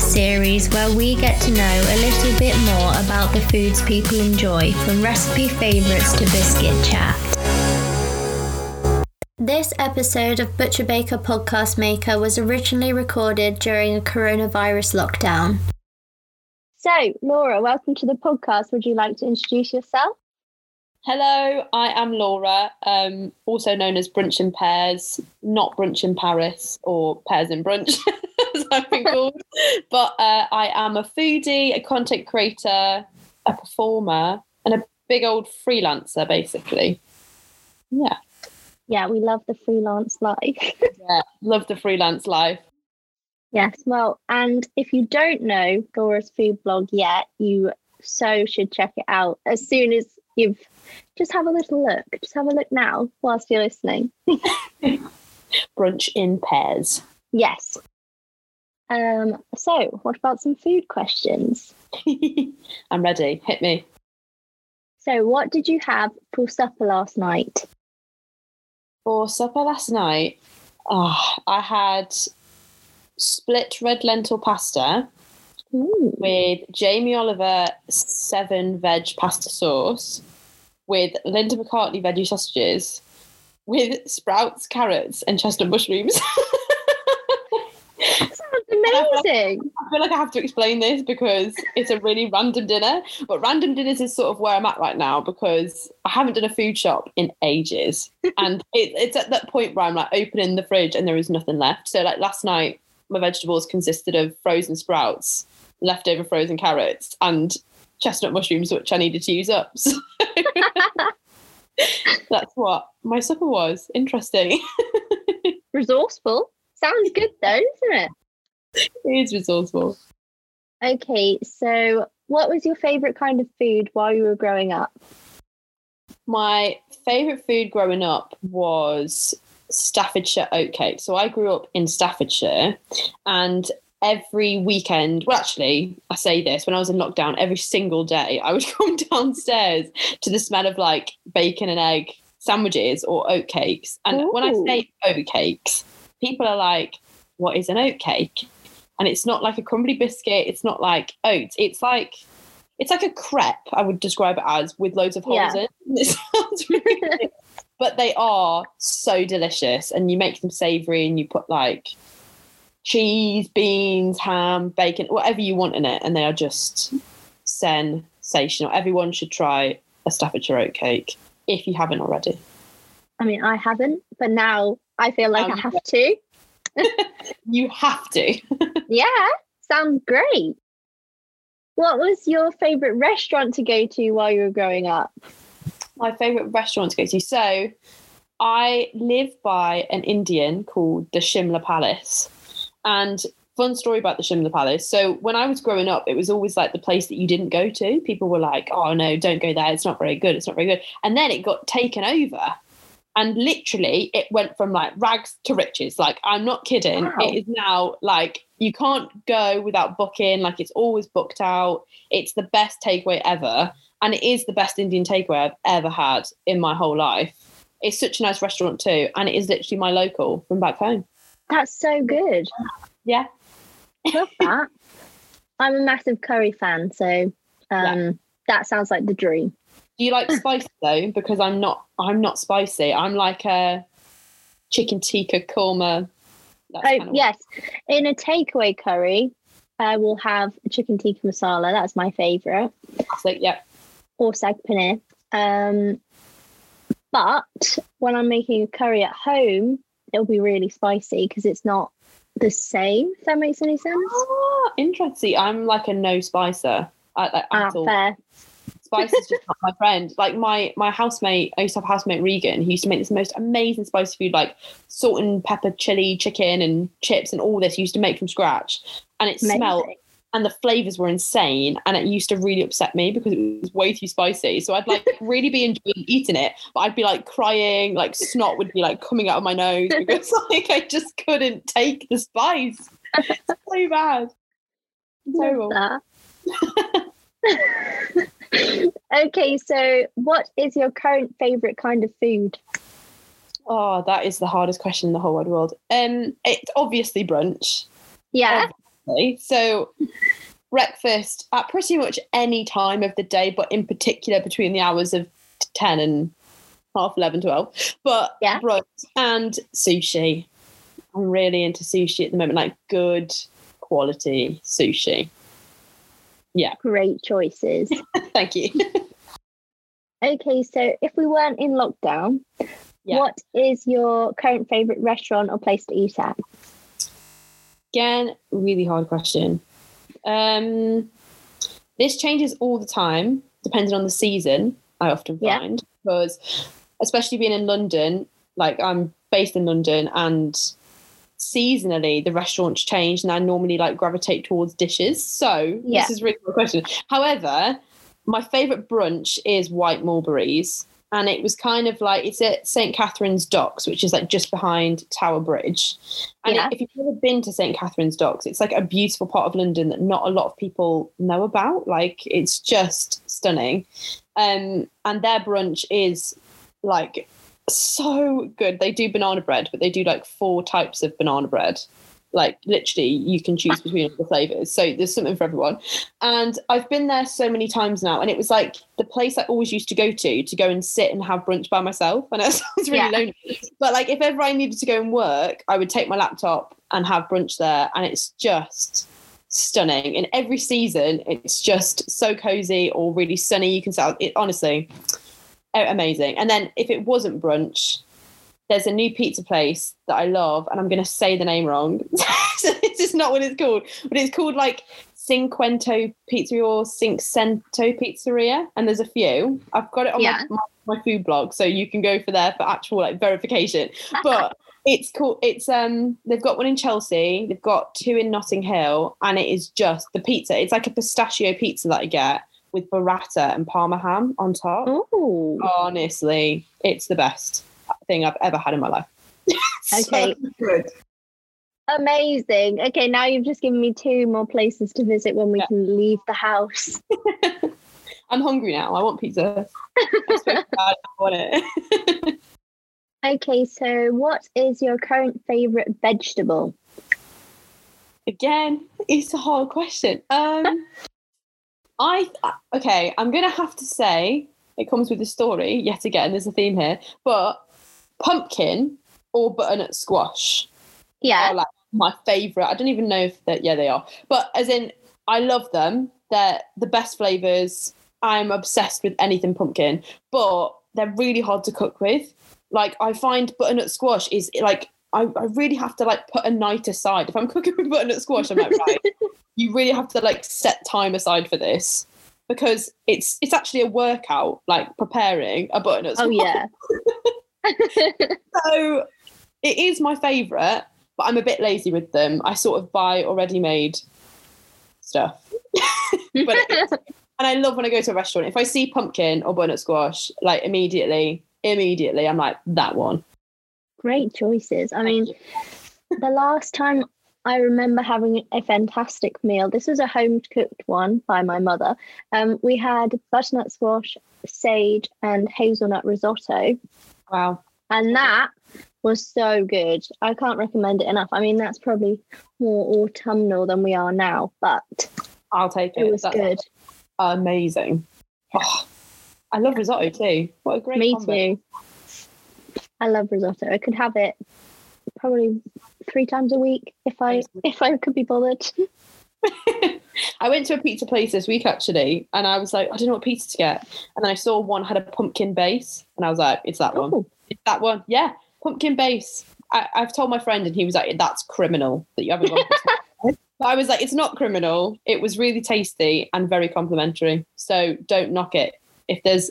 podcast series where we get to know a little bit more about the foods people enjoy, from recipe favourites to biscuit chat. This episode of Butcher Baker Podcast Maker was originally recorded during a coronavirus lockdown. So, Laura, welcome to the podcast. Would you like to introduce yourself? Hello, I am Laura, um, also known as Brunch in Pairs, not Brunch in Paris or Pears and Brunch, as I've been called. But uh, I am a foodie, a content creator, a performer, and a big old freelancer, basically. Yeah. Yeah, we love the freelance life. yeah, love the freelance life. Yes, well, and if you don't know Laura's food blog yet, you so should check it out as soon as you've just have a little look. Just have a look now whilst you're listening. Brunch in pairs. Yes. Um, so, what about some food questions? I'm ready. Hit me. So, what did you have for supper last night? For supper last night, oh, I had split red lentil pasta Ooh. with Jamie Oliver seven veg pasta sauce with Linda McCartney veggie sausages with sprouts, carrots, and chestnut mushrooms. Sounds amazing. I feel like I have to explain this because it's a really random dinner. But random dinners is sort of where I'm at right now because I haven't done a food shop in ages. and it, it's at that point where I'm like opening the fridge and there is nothing left. So like last night, my vegetables consisted of frozen sprouts, leftover frozen carrots, and chestnut mushrooms, which I needed to use up. So that's what my supper was. Interesting. resourceful. Sounds good though, isn't it? It is resourceful. Okay, so what was your favourite kind of food while you were growing up? My favourite food growing up was Staffordshire oatcake. So I grew up in Staffordshire and every weekend. Well, actually, I say this when I was in lockdown, every single day I would come downstairs to the smell of like bacon and egg sandwiches or oat cakes. And Ooh. when I say oat cakes, people are like, what is an oat cake? And it's not like a crumbly biscuit. It's not like oats. It's like it's like a crepe. I would describe it as with loads of holes yeah. in. It sounds really but they are so delicious, and you make them savoury, and you put like cheese, beans, ham, bacon, whatever you want in it, and they are just sensational. Everyone should try a Staffordshire oat cake if you haven't already. I mean, I haven't, but now I feel like um, I have to. you have to. yeah, sounds great. What was your favourite restaurant to go to while you were growing up? My favourite restaurant to go to. So, I live by an Indian called the Shimla Palace. And fun story about the Shimla Palace. So when I was growing up, it was always like the place that you didn't go to. People were like, "Oh no, don't go there. It's not very good. It's not very good." And then it got taken over, and literally it went from like rags to riches. Like I'm not kidding. Wow. It is now like you can't go without booking. Like it's always booked out. It's the best takeaway ever, and it is the best Indian takeaway I've ever had in my whole life. It's such a nice restaurant too, and it is literally my local from back home. That's so good. Yeah. Love that. I'm a massive curry fan, so um, yeah. that sounds like the dream. Do you like spicy though? Because I'm not. I'm not spicy. I'm like a chicken tikka korma. oh kind of yes, in a takeaway curry, I will have chicken tikka masala. That's my favorite. Classic, yeah. Or sag paneer. Um, but when I'm making a curry at home, it'll be really spicy because it's not the same. If that makes any sense. Oh, interesting. I'm like a no spicer. I, like, ah, fair. Spice is just not my friend. Like my my housemate, I used to have housemate Regan. He used to make this most amazing spicy food, like salt and pepper chili chicken and chips and all this. He used to make from scratch, and it amazing. smelled and the flavors were insane and it used to really upset me because it was way too spicy so i'd like really be enjoying eating it but i'd be like crying like snot would be like coming out of my nose because like i just couldn't take the spice it's so bad terrible okay so what is your current favorite kind of food Oh, that is the hardest question in the whole wide world. Um, it's obviously brunch. Yeah. Obviously. So breakfast at pretty much any time of the day, but in particular between the hours of 10 and half 11, 12. But Yeah. brunch and sushi. I'm really into sushi at the moment, like good quality sushi. Yeah. Great choices. Thank you. Okay, so if we weren't in lockdown, Yeah. what is your current favorite restaurant or place to eat at? Again, really hard question. Um, this changes all the time, depending on the season. I often Yeah. find because, especially being in London, like I'm based in London, and seasonally the restaurants change, and I normally like gravitate towards dishes. So Yeah. this is really good question. However, my favorite brunch is White Mulberries. And it was kind of like it's at St Catherine's Docks, which is like just behind Tower Bridge. And Yeah. if you've never been to St Catherine's Docks, it's like a beautiful part of London that not a lot of people know about. Like it's just stunning. Um, and their brunch is like so good. They do banana bread, but they do like four types of banana bread. Like literally, you can choose between all the flavors. So there's something for everyone. And I've been there so many times now, and it was like the place I always used to go to to go and sit and have brunch by myself. And it sounds really Yeah. lonely, but like if ever I needed to go and work, I would take my laptop and have brunch there, and it's just stunning. In every season, it's just so cozy or really sunny. You can sit. It honestly, amazing. And then if it wasn't brunch, there's a new pizza place that I love, and I'm going to say the name wrong. so this is not what it's called, but it's called like Cinquento Pizzeria or Cinquecento Pizzeria, and there's a few. I've got it on Yeah. my, my, my food blog, so you can go for there for actual like verification. But it's cool. It's um, they've got one in Chelsea, they've got two in Notting Hill, and it is just the pizza. It's like a pistachio pizza that I get with burrata and parma ham on top. Oh, Honestly, it's the best thing I've ever had in my life. Okay. So good. amazing. Okay, now you've just given me two more places to visit when we Yeah. can leave the house. I'm hungry now. I want pizza. I spoke about it, I want it. Okay, so what is your current favorite vegetable? Again, it's a hard question. Um, I okay. I'm gonna have to say it comes with a story. Yet again, there's a theme here. But pumpkin or butternut squash Yeah, are like my favorite. I don't even know if that. Yeah, they are. But as in, I love them. They're the best flavors. I'm obsessed with anything pumpkin, but they're really hard to cook with. Like I find butternut squash is like I, I really have to like put a night aside. If I'm cooking with butternut squash, I'm like, right, you really have to like set time aside for this because it's it's actually a workout, like preparing a butternut oh, squash. oh yeah. So it is my favourite, but I'm a bit lazy with them. I sort of buy already made stuff. but and I love when I go to a restaurant. If I see pumpkin or butternut squash, like immediately, immediately, I'm like that one. Great choices. I mean, the last time I remember having a fantastic meal, this was a home cooked one by my mother. Um, we had butternut squash, sage, and hazelnut risotto, Wow. and that was so good. I can't recommend it enough. I mean, that's probably more autumnal than we are now, but I'll take it. it was That's good. amazing. Oh, I love risotto too. What a great Me combo. too. I love risotto. I could have it probably three times a week if I if I could be bothered. I went to a pizza place this week actually, and I was like, I don't know what pizza to get. And then I saw one had a pumpkin base, and I was like, it's that one. Oh, It's that one. Yeah, pumpkin base. I, I've told my friend, and he was like, that's criminal that you haven't gone. for but I was like, it's not criminal. It was really tasty and very complimentary. So don't knock it. If there's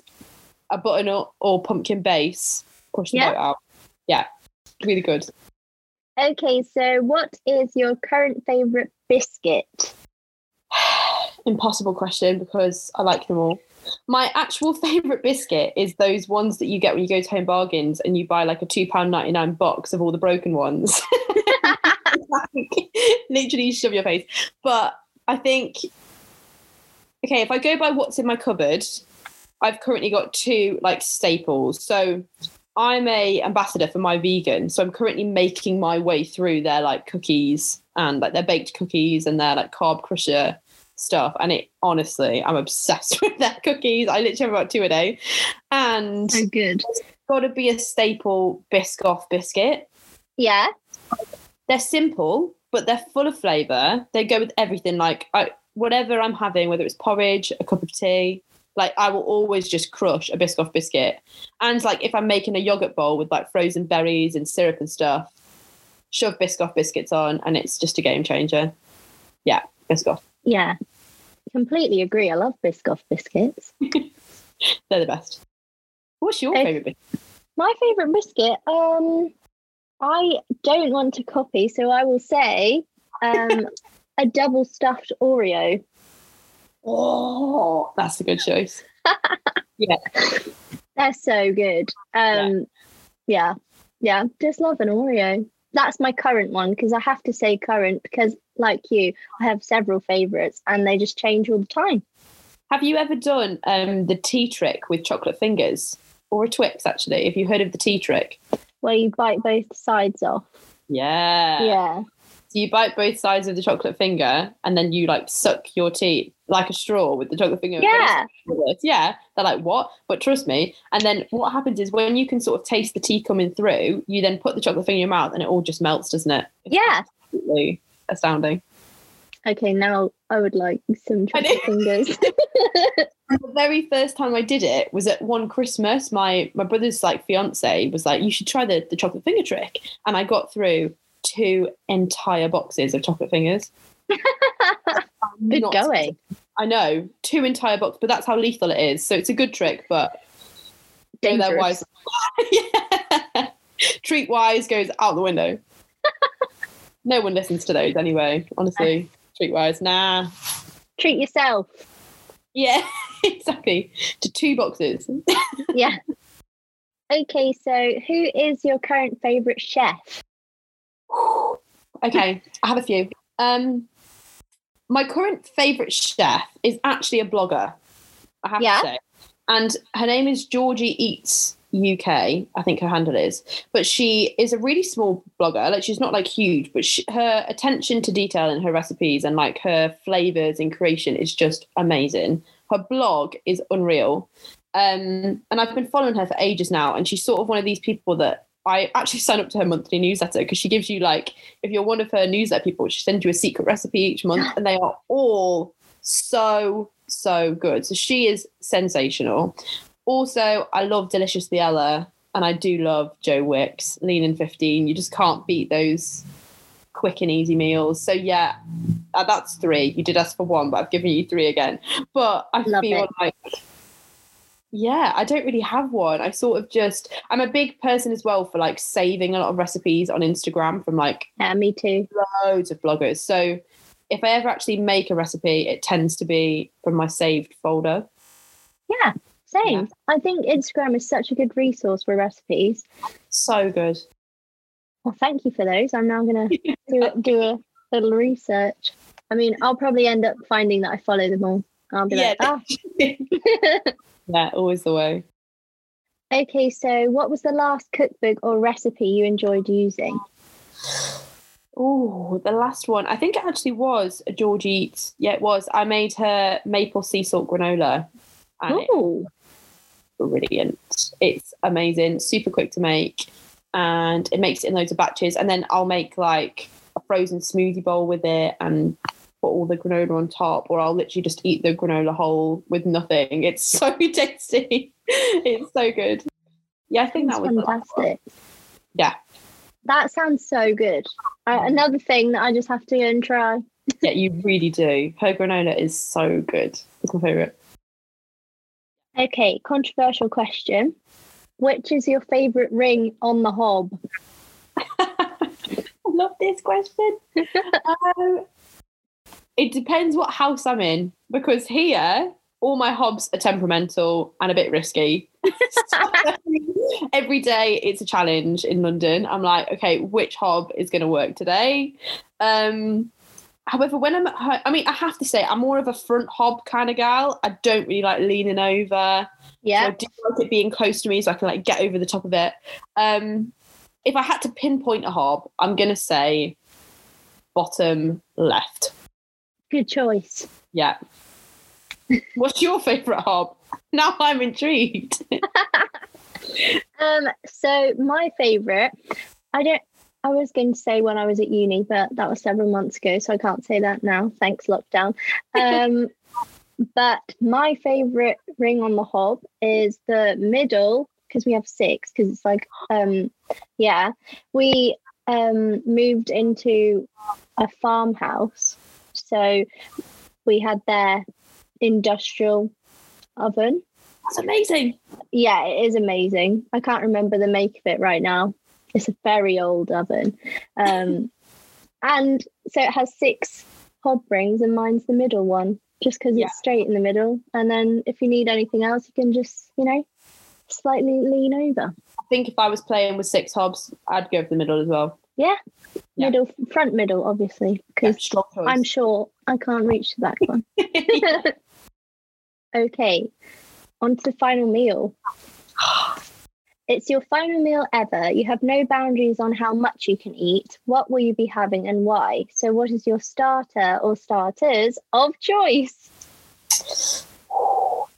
a butternut or pumpkin base, push the Yeah. boat out. Yeah, really good. Okay, so what is your current favorite biscuit? Impossible question because I like them all. My actual favourite biscuit is those ones that you get when you go to Home Bargains and you buy like a £2.99 box of all the broken ones. Literally shove your face. But I think, okay, if I go by what's in my cupboard, I've currently got two like staples. So I'm a ambassador for Myvegan, so I'm currently making my way through their like cookies and like their baked cookies and their like carb crusher stuff. And it honestly, I'm obsessed with their cookies. I literally have about two a day, and So good. got to be a staple Biscoff biscuit. Yeah. They're simple, but they're full of flavour. They go with everything. Like I, whatever I'm having, whether it's porridge, a cup of tea, like I will always just crush a Biscoff biscuit. And like if I'm making a yogurt bowl with like frozen berries and syrup and stuff, shove Biscoff biscuits on, and it's just a game changer. Yeah, Biscoff. Yeah. Completely agree. I love Biscoff biscuits. They're the best. What's your favourite biscuit? My favourite biscuit, um, I don't want to copy, so I will say um, a double stuffed Oreo. Oh, that's a good choice. Yeah. They're so good. Um, yeah. yeah, just love an Oreo. That's my current one because I have to say current because, like you, I have several favourites and they just change all the time. Have you ever done um, the tea trick with chocolate fingers or a Twix? Actually, have you heard of the tea trick? Where you bite both sides off. Yeah. Yeah. So you bite both sides of the chocolate finger, and then you like suck your teeth like a straw with the chocolate finger. Yeah. Yeah. They're like, what? But trust me. And then what happens is when you can sort of taste the tea coming through, you then put the chocolate finger in your mouth, and it all just melts, doesn't it? Yeah. absolutely astounding. Okay, now I would like some chocolate fingers. the very first time I did it was at one Christmas. My my brother's like fiance was like, "You should try the the chocolate finger trick," and I got through two entire boxes of chocolate fingers. Good not- going. I know two entire boxes, but that's how lethal it is. So it's a good trick, but Dangerous. wise. yeah. Treat wise goes out the window. No one listens to those anyway. Honestly, treat wise, nah. Treat yourself. Yeah, exactly. To two boxes. Yeah. Okay, so who is your current favourite chef? okay, I have a few. Um, my current favourite chef is actually a blogger. I have Yeah? to say, and her name is Georgie Eats UK. I think her handle is, but she is a really small blogger. Like she's not like huge, but she, her attention to detail in her recipes and like her flavors and creation is just amazing. Her blog is unreal. Um, and I've been following her for ages now, and she's sort of one of these people that I actually sign up to her monthly newsletter because she gives you like if you're one of her newsletter people, she sends you a secret recipe each month, and they are all so so good. So she is sensational. Also, I love Deliciously Ella, and I do love Joe Wicks, Lean in 15. You just can't beat those quick and easy meals. So yeah, uh, that's three. You did ask for one, but I've given you three again. But I Love feel it. like yeah, I don't really have one. I sort of just I'm a big person as well for like saving a lot of recipes on Instagram from like Yeah, me too. loads of bloggers. So if I ever actually make a recipe, it tends to be from my saved folder. Yeah, same. Yeah. I think Instagram is such a good resource for recipes. So good. Well, thank you for those. I'm now going to do, do a little research. I mean, I'll probably end up finding that I follow them all. I'll be Yeah. like, ah. yeah, always the way. okay, so what was the last cookbook or recipe you enjoyed using? Oh, the last one. I think it actually was a George Eats. Yeah, it was. I made her maple sea salt granola. Oh, brilliant. It's amazing, super quick to make, and it makes it in loads of batches. And then I'll make like a frozen smoothie bowl with it and put all the granola on top, or I'll literally just eat the granola whole with nothing. It's so tasty. it's so good. Yeah, I think that's that was the last one. fantastic. Yeah. That sounds so good. Uh, another thing that I just have to go and try. Yeah, you really do. Her granola is so good. It's my favorite. Okay, controversial question. Which is your favourite ring on the hob? I love this question. um, it depends what house I'm in because here all my hobs are temperamental and a bit risky. Every day it's a challenge in London. I'm like, okay, which hob is going to work today? Um, However, when I'm at home, I mean, I have to say, I'm more of a front hob kind of gal. I don't really like leaning over. So Yeah. I do like it being close to me so I can like get over the top of it. Um, if I had to pinpoint a hob, I'm gonna say bottom left. Good choice. Yeah. What's your favourite hob? Now I'm intrigued. Um, so my favourite, I don't I was going to say when I was at uni, but that was several months ago, so I can't say that now. Thanks, lockdown. Um, but my favourite ring on the hob is the middle because we have six. Because it's like, um, yeah, we um, moved into a farmhouse, so we had their industrial oven. That's amazing. Yeah, it is amazing. I can't remember the make of it right now. It's a very old oven. Um, and so it has six hob rings, and mine's the middle one, just because Yeah. it's straight in the middle. And then if you need anything else, you can just, you know, slightly lean over. I think if I was playing with six hobs, I'd go for the middle as well. Yeah. Middle, front middle, obviously, because choice. I'm short. I can't reach that one. okay, on to the final meal. It's your final meal ever. You have no boundaries on how much you can eat. What will you be having and why? So, what is your starter or starters of choice?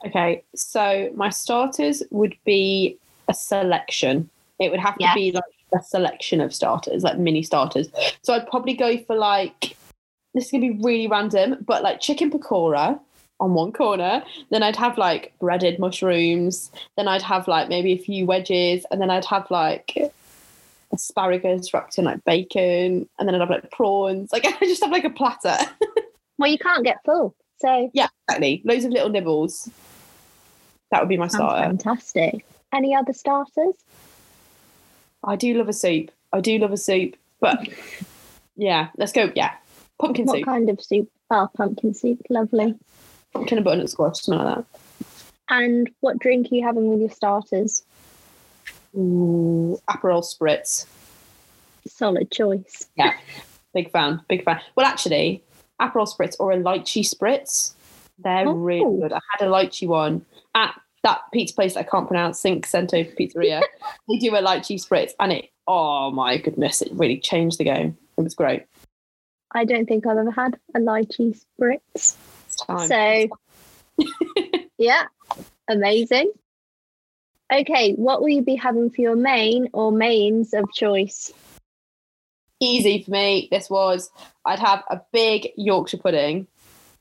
Okay, so my starters would be a selection. It would have to Yes. be like a selection of starters, like mini starters. So I'd probably go for like this is gonna be really random, but like chicken pakora on one corner. Then I'd have like breaded mushrooms. Then I'd have like maybe a few wedges, and then I'd have like asparagus wrapped in like bacon, and then I'd have like prawns. Like I just have like a platter. Well, you can't get full. So, yeah, exactly. Loads of little nibbles. That would be my sounds starter. fantastic. Any other starters? I do love a soup. I do love a soup, but yeah, let's go. Yeah, pumpkin What soup, What kind of soup? Oh, pumpkin soup. Lovely. Pumpkin and butternut squash, something like that. And what drink are you having with your starters? Ooh, Aperol spritz. Solid choice. Yeah, big fan. Big fan. Well, actually, Aperol spritz or a lychee spritz. They're Oh. really good. I had a lychee one at that pizza place I can't pronounce, Cinquecento Pizzeria. they do a lychee spritz, and it. Oh my goodness! It really changed the game. It was great. I don't think I've ever had a lychee spritz. It's time. So, yeah, amazing. Okay, what will you be having for your main or mains of choice? easy for me. This was I'd have a big Yorkshire pudding,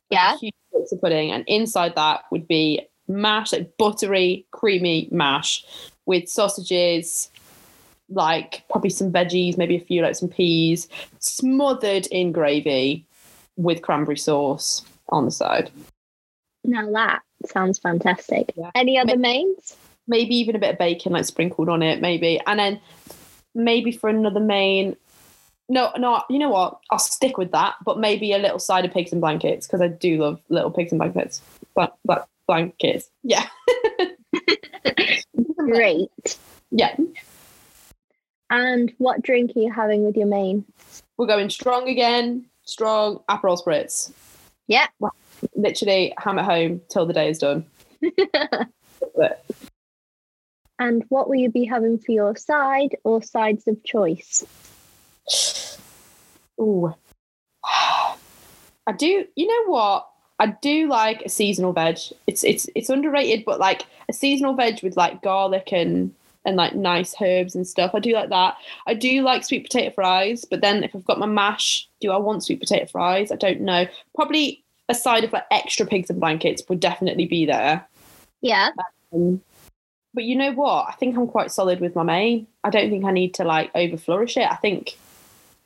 Yeah. a huge Yorkshire pudding, and inside that would be mash, like buttery, creamy mash with sausages, like probably some veggies, maybe a few like some peas, smothered in gravy with cranberry sauce on the side. Now that sounds fantastic. Yeah. Any other mains? Maybe even a bit of bacon like sprinkled on it, maybe. And then maybe for another main. No, no, you know what? I'll stick with that, but maybe a little side of pigs and blankets because I do love little pigs and blankets. But, bla- blankets. Yeah. Great. Yeah. And what drink are you having with your main? We're going strong again. Strong Aperol spritz. Yeah. Literally, ham at home till the day is done. And what will you be having for your side or sides of choice? Ooh. I do. You know what? I do like a seasonal veg. It's it's it's underrated, but like a seasonal veg with like garlic and and like nice herbs and stuff. I do like that. I do like sweet potato fries, but then if I've got my mash, do I want sweet potato fries? I don't know. Probably a side of like extra pigs and blankets would definitely be there. Yeah. Um, but you know what? I think I'm quite solid with my main. I don't think I need to like over flourish it. I think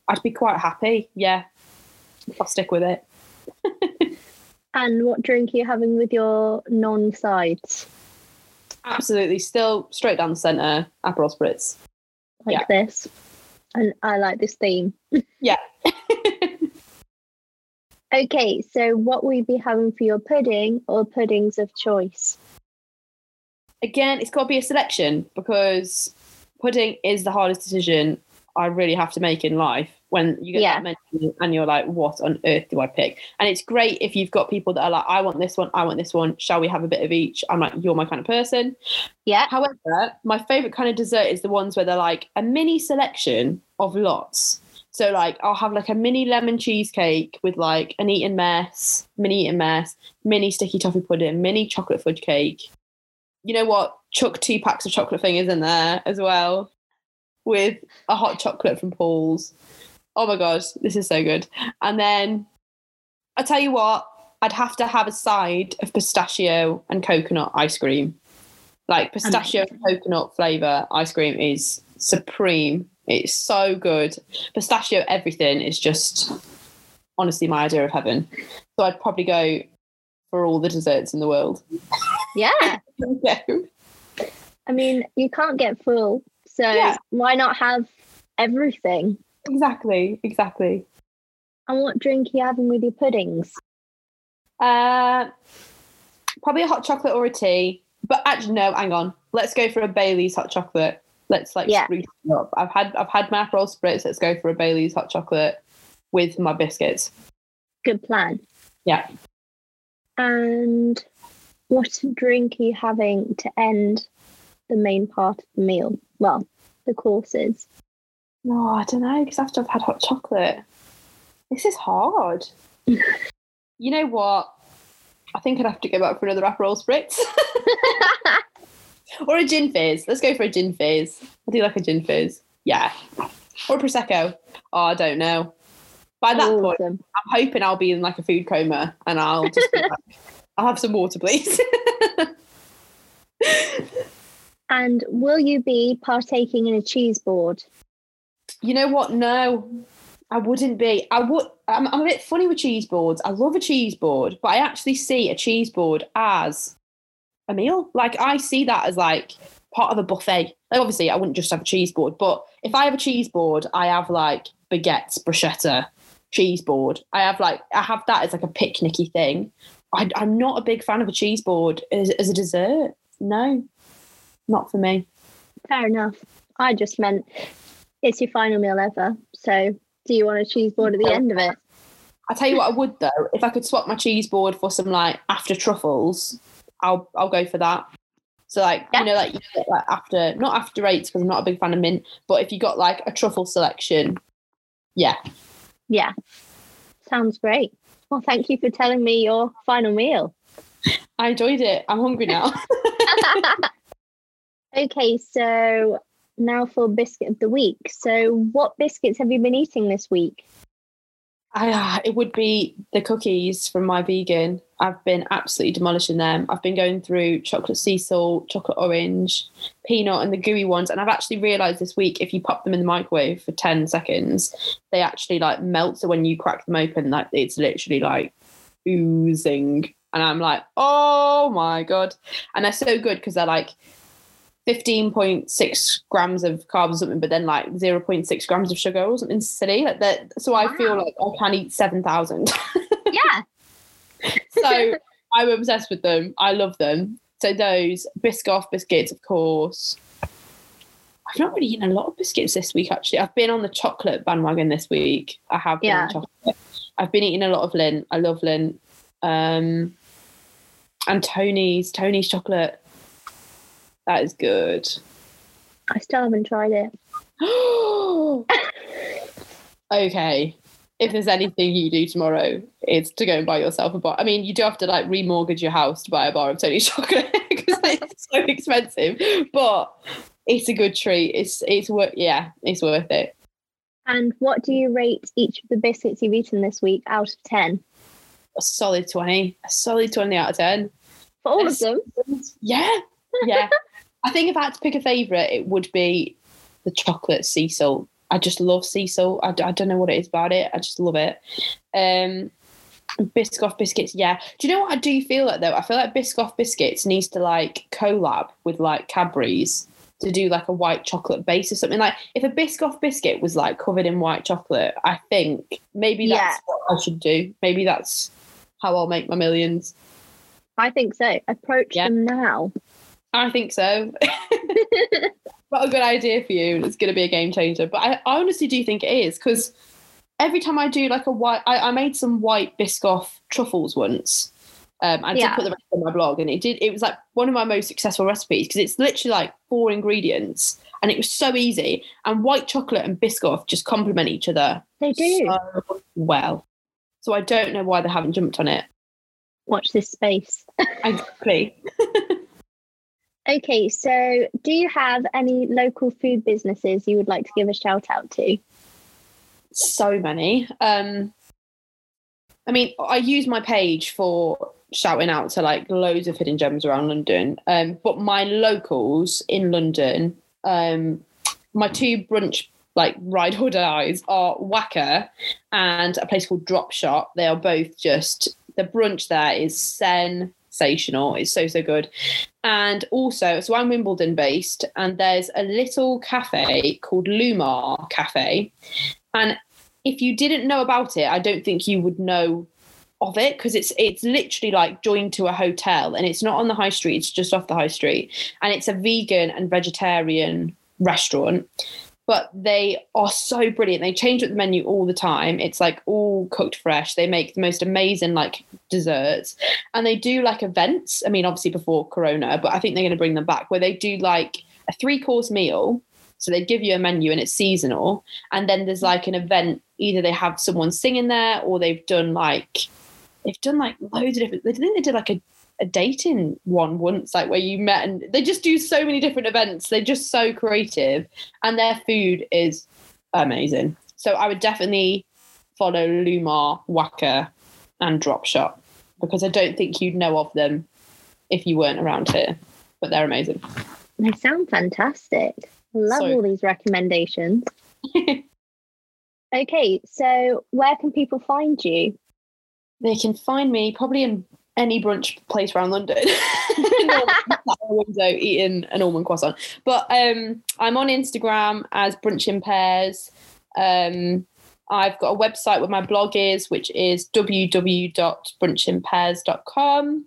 I'd be quite happy. Yeah, I'll stick with it. And what drink are you having with your non sides? Absolutely, still straight down the centre. Aperol spritz. Like Yeah. this. And I like this theme. Yeah. Okay, so what will you be having for your pudding or puddings of choice? Again, it's got to be a selection because pudding is the hardest decision. I really have to make in life when you get Yeah. that menu and you're like, what on earth do I pick? And it's great if you've got people that are like, I want this one, I want this one. Shall we have a bit of each? I'm like, you're my kind of person. Yeah. However, my favorite kind of dessert is the ones where they're like a mini selection of lots. So like I'll have like a mini lemon cheesecake with like an Eton mess, mini Eton mess, mini sticky toffee pudding, mini chocolate fudge cake. You know what? Chuck two packs of chocolate fingers in there as well, with a hot chocolate from Paul's. Oh my god, this is so good. And then I tell you what, I'd have to have a side of pistachio and coconut ice cream. Like pistachio and coconut flavor ice cream is supreme. It's so good. Pistachio everything is just honestly my idea of heaven. So I'd probably go for all the desserts in the world. Yeah. Yeah. I mean, you can't get full. So Yeah. why not have everything? exactly, exactly. And what drink are you having with your puddings? Uh, probably a hot chocolate or a tea. But actually, no. Hang on. Let's go for a Bailey's hot chocolate. Let's like Yeah. up. I've had I've had my Aperol spritz. Let's go for a Bailey's hot chocolate with my biscuits. Good plan. Yeah. And what drink are you having to end the main part of the meal? Well, the courses. No, I don't know because after I've had hot chocolate, this is hard. you know what? I think I'd have to go back for another Aperol spritz or a gin fizz. Let's go for a gin fizz. I do like a gin fizz. Yeah, or a prosecco. Oh, I don't know. By that point, I'm hoping I'll be in like a food coma and I'll just be like, I'll have some water, please. And will you be partaking in a cheese board? you know what? No, I wouldn't be. I would. I'm, I'm a bit funny with cheese boards. I love a cheese board, but I actually see a cheese board as a meal. Like I see that as like part of a buffet. Like obviously, I wouldn't just have a cheese board, but if I have a cheese board, I have like baguettes, bruschetta, cheese board. I have like I have that as like a picnicky thing. I, I'm not a big fan of a cheese board as, as a dessert. No, not for me. Fair enough. I just meant it's your final meal ever. So do you want a cheese board at the end of it? I tell you what, I would though. If I could swap my cheese board for some like after truffles, I'll I'll go for that. So like Yeah. you know, like you get like after not after eights because I'm not a big fan of mint, but if you got like a truffle selection, yeah, Yeah. Sounds great. Well, thank you for telling me your final meal. I enjoyed it. I'm hungry now. okay, so now for biscuit of the week. So, what biscuits have you been eating this week? Uh, it would be the cookies from Myvegan. I've been absolutely demolishing them. I've been going through chocolate sea salt, chocolate orange, peanut, and the gooey ones. And I've actually realised this week if you pop them in the microwave for ten seconds, they actually like melt. So when you crack them open, like it's literally like oozing. And I'm like, oh my god! And they're so good because they're like 15.6 grams of carbs or something, but then like 0.6 grams of sugar or something silly. Like that. So I feel like I can eat 7,000. Yeah. so I'm obsessed with them. I love them. So those Biscoff biscuits, of course. I've not really eaten a lot of biscuits this week, actually. I've been on the chocolate bandwagon this week. I have been on Yeah. chocolate. I've been eating a lot of Lindt. I love Lindt. Um, and Tony's, Tony's chocolate. That is good. I still haven't tried it. okay. If there's anything you do tomorrow, it's to go and buy yourself a bar. I mean, you do have to like remortgage your house to buy a bar of Tony's chocolate because it's so expensive. But it's a good treat. It's it's worth yeah, it's worth it. And what do you rate each of the biscuits you've eaten this week out of 10? A solid twenty. A solid twenty out of ten. For all of them? Yeah, yeah. I think if I had to pick a favourite, it would be the chocolate sea salt. I just love sea salt. I, I don't know what it is about it. I just love it. Um, Biscoff biscuits, yeah. Do you know what I do feel like though? I feel like Biscoff biscuits needs to like collab with like Cadbury's to do like a white chocolate base or something. Like if a Biscoff biscuit was like covered in white chocolate, I think maybe that's Yeah. what I should do. Maybe that's how I'll make my millions. I think so. Approach Yeah. them now. I think so. What a good idea for you, it's going to be a game changer. But I, I honestly do think it is because every time I do like a white, I, I made some white Biscoff truffles once. Um, I did Yeah. put the recipe on my blog, and it did. It was like one of my most successful recipes because it's literally like four ingredients, and it was so easy. And white chocolate and Biscoff just complement each other They do. so well. So I don't know why they haven't jumped on it. Watch this space. Exactly. Okay, so do you have any local food businesses you would like to give a shout out to? so many. Um, I mean, I use my page for shouting out to like loads of hidden gems around London. Um, but my locals in London, um, my two brunch like ride or dies are Wacker and a place called Drop Shot. They are both just the brunch there is sensational. Oh, it's so so good. And also, so I'm Wimbledon based, and there's a little cafe called Lumar Cafe. And if you didn't know about it, I don't think you would know of it because it's it's literally like joined to a hotel and it's not on the high street, it's just off the high street. And it's a vegan and vegetarian restaurant. But they are so brilliant. They change up the menu all the time. It's like all cooked fresh. They make the most amazing like desserts. And they do like events. I mean, obviously before Corona, but I think they're going to bring them back where they do like a three course meal. So they give you a menu and it's seasonal. And then there's like an event. Either they have someone singing there or they've done like they've done like loads of different. I think they did like a, a dating one once, like where you met, and they just do so many different events. They're just so creative, and their food is amazing. So I would definitely follow Lumar, Wacker, and Drop Shot because I don't think you'd know of them if you weren't around here. But they're amazing. They sound fantastic. Love So- all these recommendations. Okay, so where can people find you? They can find me probably in any brunch place around London. Window eating an almond croissant. But um, I'm on Instagram as Brunch in Pairs. Um, I've got a website where my blog is, which is www.brunchinpairs.com.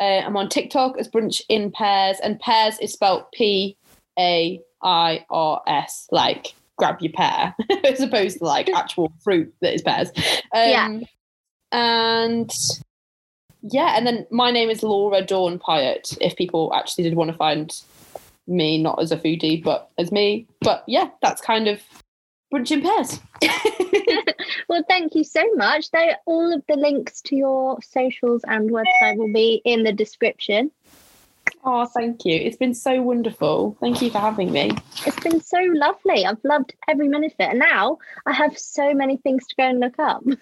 Uh, I'm on TikTok as Brunch in Pairs, and Pairs is spelled P A I R S, like grab your pear, as opposed to like actual fruit that is pears. Um, Yeah. And yeah, and then my name is Laura Dawn Pyatt. If people actually did want to find me, not as a foodie, but as me. But yeah, that's kind of brunch in pairs. Well, thank you so much. They, all of the links to your socials and website will be in the description. oh, thank you. It's been so wonderful. Thank you for having me. It's been so lovely. I've loved every minute of it. And now I have so many things to go and look up.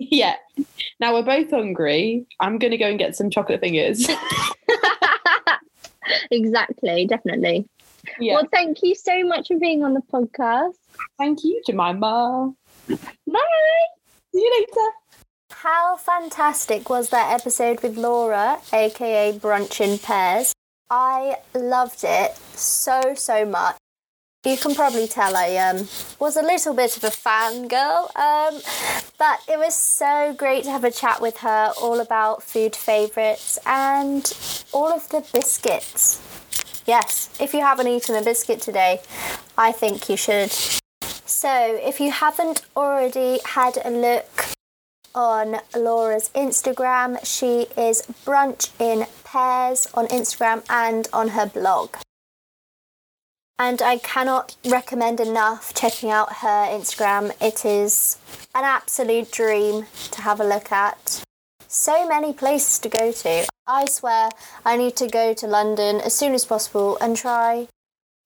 Yeah. Now we're both hungry. I'm going to go and get some chocolate fingers. exactly, definitely. yeah. Well, thank you so much for being on the podcast. Thank you, Jemima. Bye. See you later. How fantastic was that episode with Laura, aka Brunch in Pairs? I loved it so, so much. You can probably tell I um, was a little bit of a fangirl, um, but it was so great to have a chat with her all about food favourites and all of the biscuits. Yes, if you haven't eaten a biscuit today, I think you should. So, if you haven't already had a look on Laura's Instagram. She is Brunch in Pairs on Instagram and on her blog. And I cannot recommend enough checking out her Instagram. It is an absolute dream to have a look at. So many places to go to. I swear I need to go to London as soon as possible and try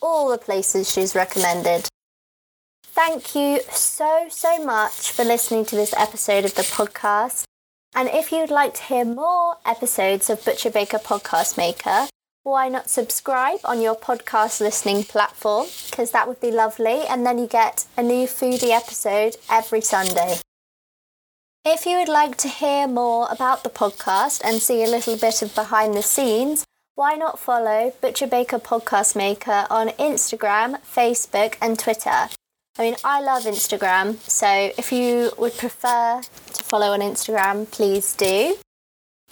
all the places she's recommended. Thank you so, so much for listening to this episode of the podcast. And if you'd like to hear more episodes of Butcher Baker Podcast Maker, why not subscribe on your podcast listening platform? Because that would be lovely. And then you get a new foodie episode every Sunday. If you would like to hear more about the podcast and see a little bit of behind the scenes, why not follow Butcher Baker Podcast Maker on Instagram, Facebook, and Twitter? I mean, I love Instagram, so if you would prefer to follow on Instagram, please do.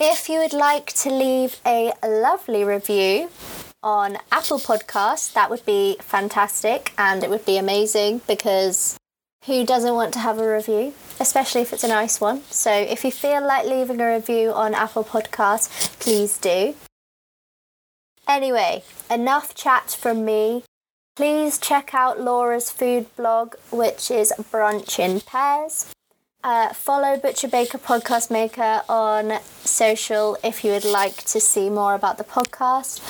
If you would like to leave a lovely review, on Apple Podcasts, that would be fantastic and it would be amazing because who doesn't want to have a review, especially if it's a nice one? So if you feel like leaving a review on Apple Podcasts, please do. Anyway, enough chat from me. Please check out Laura's food blog, which is Brunch in Pairs. Uh, follow Butcher Baker Podcast Maker on social if you would like to see more about the podcast.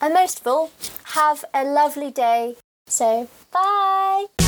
And most of all, have a lovely day. So, bye!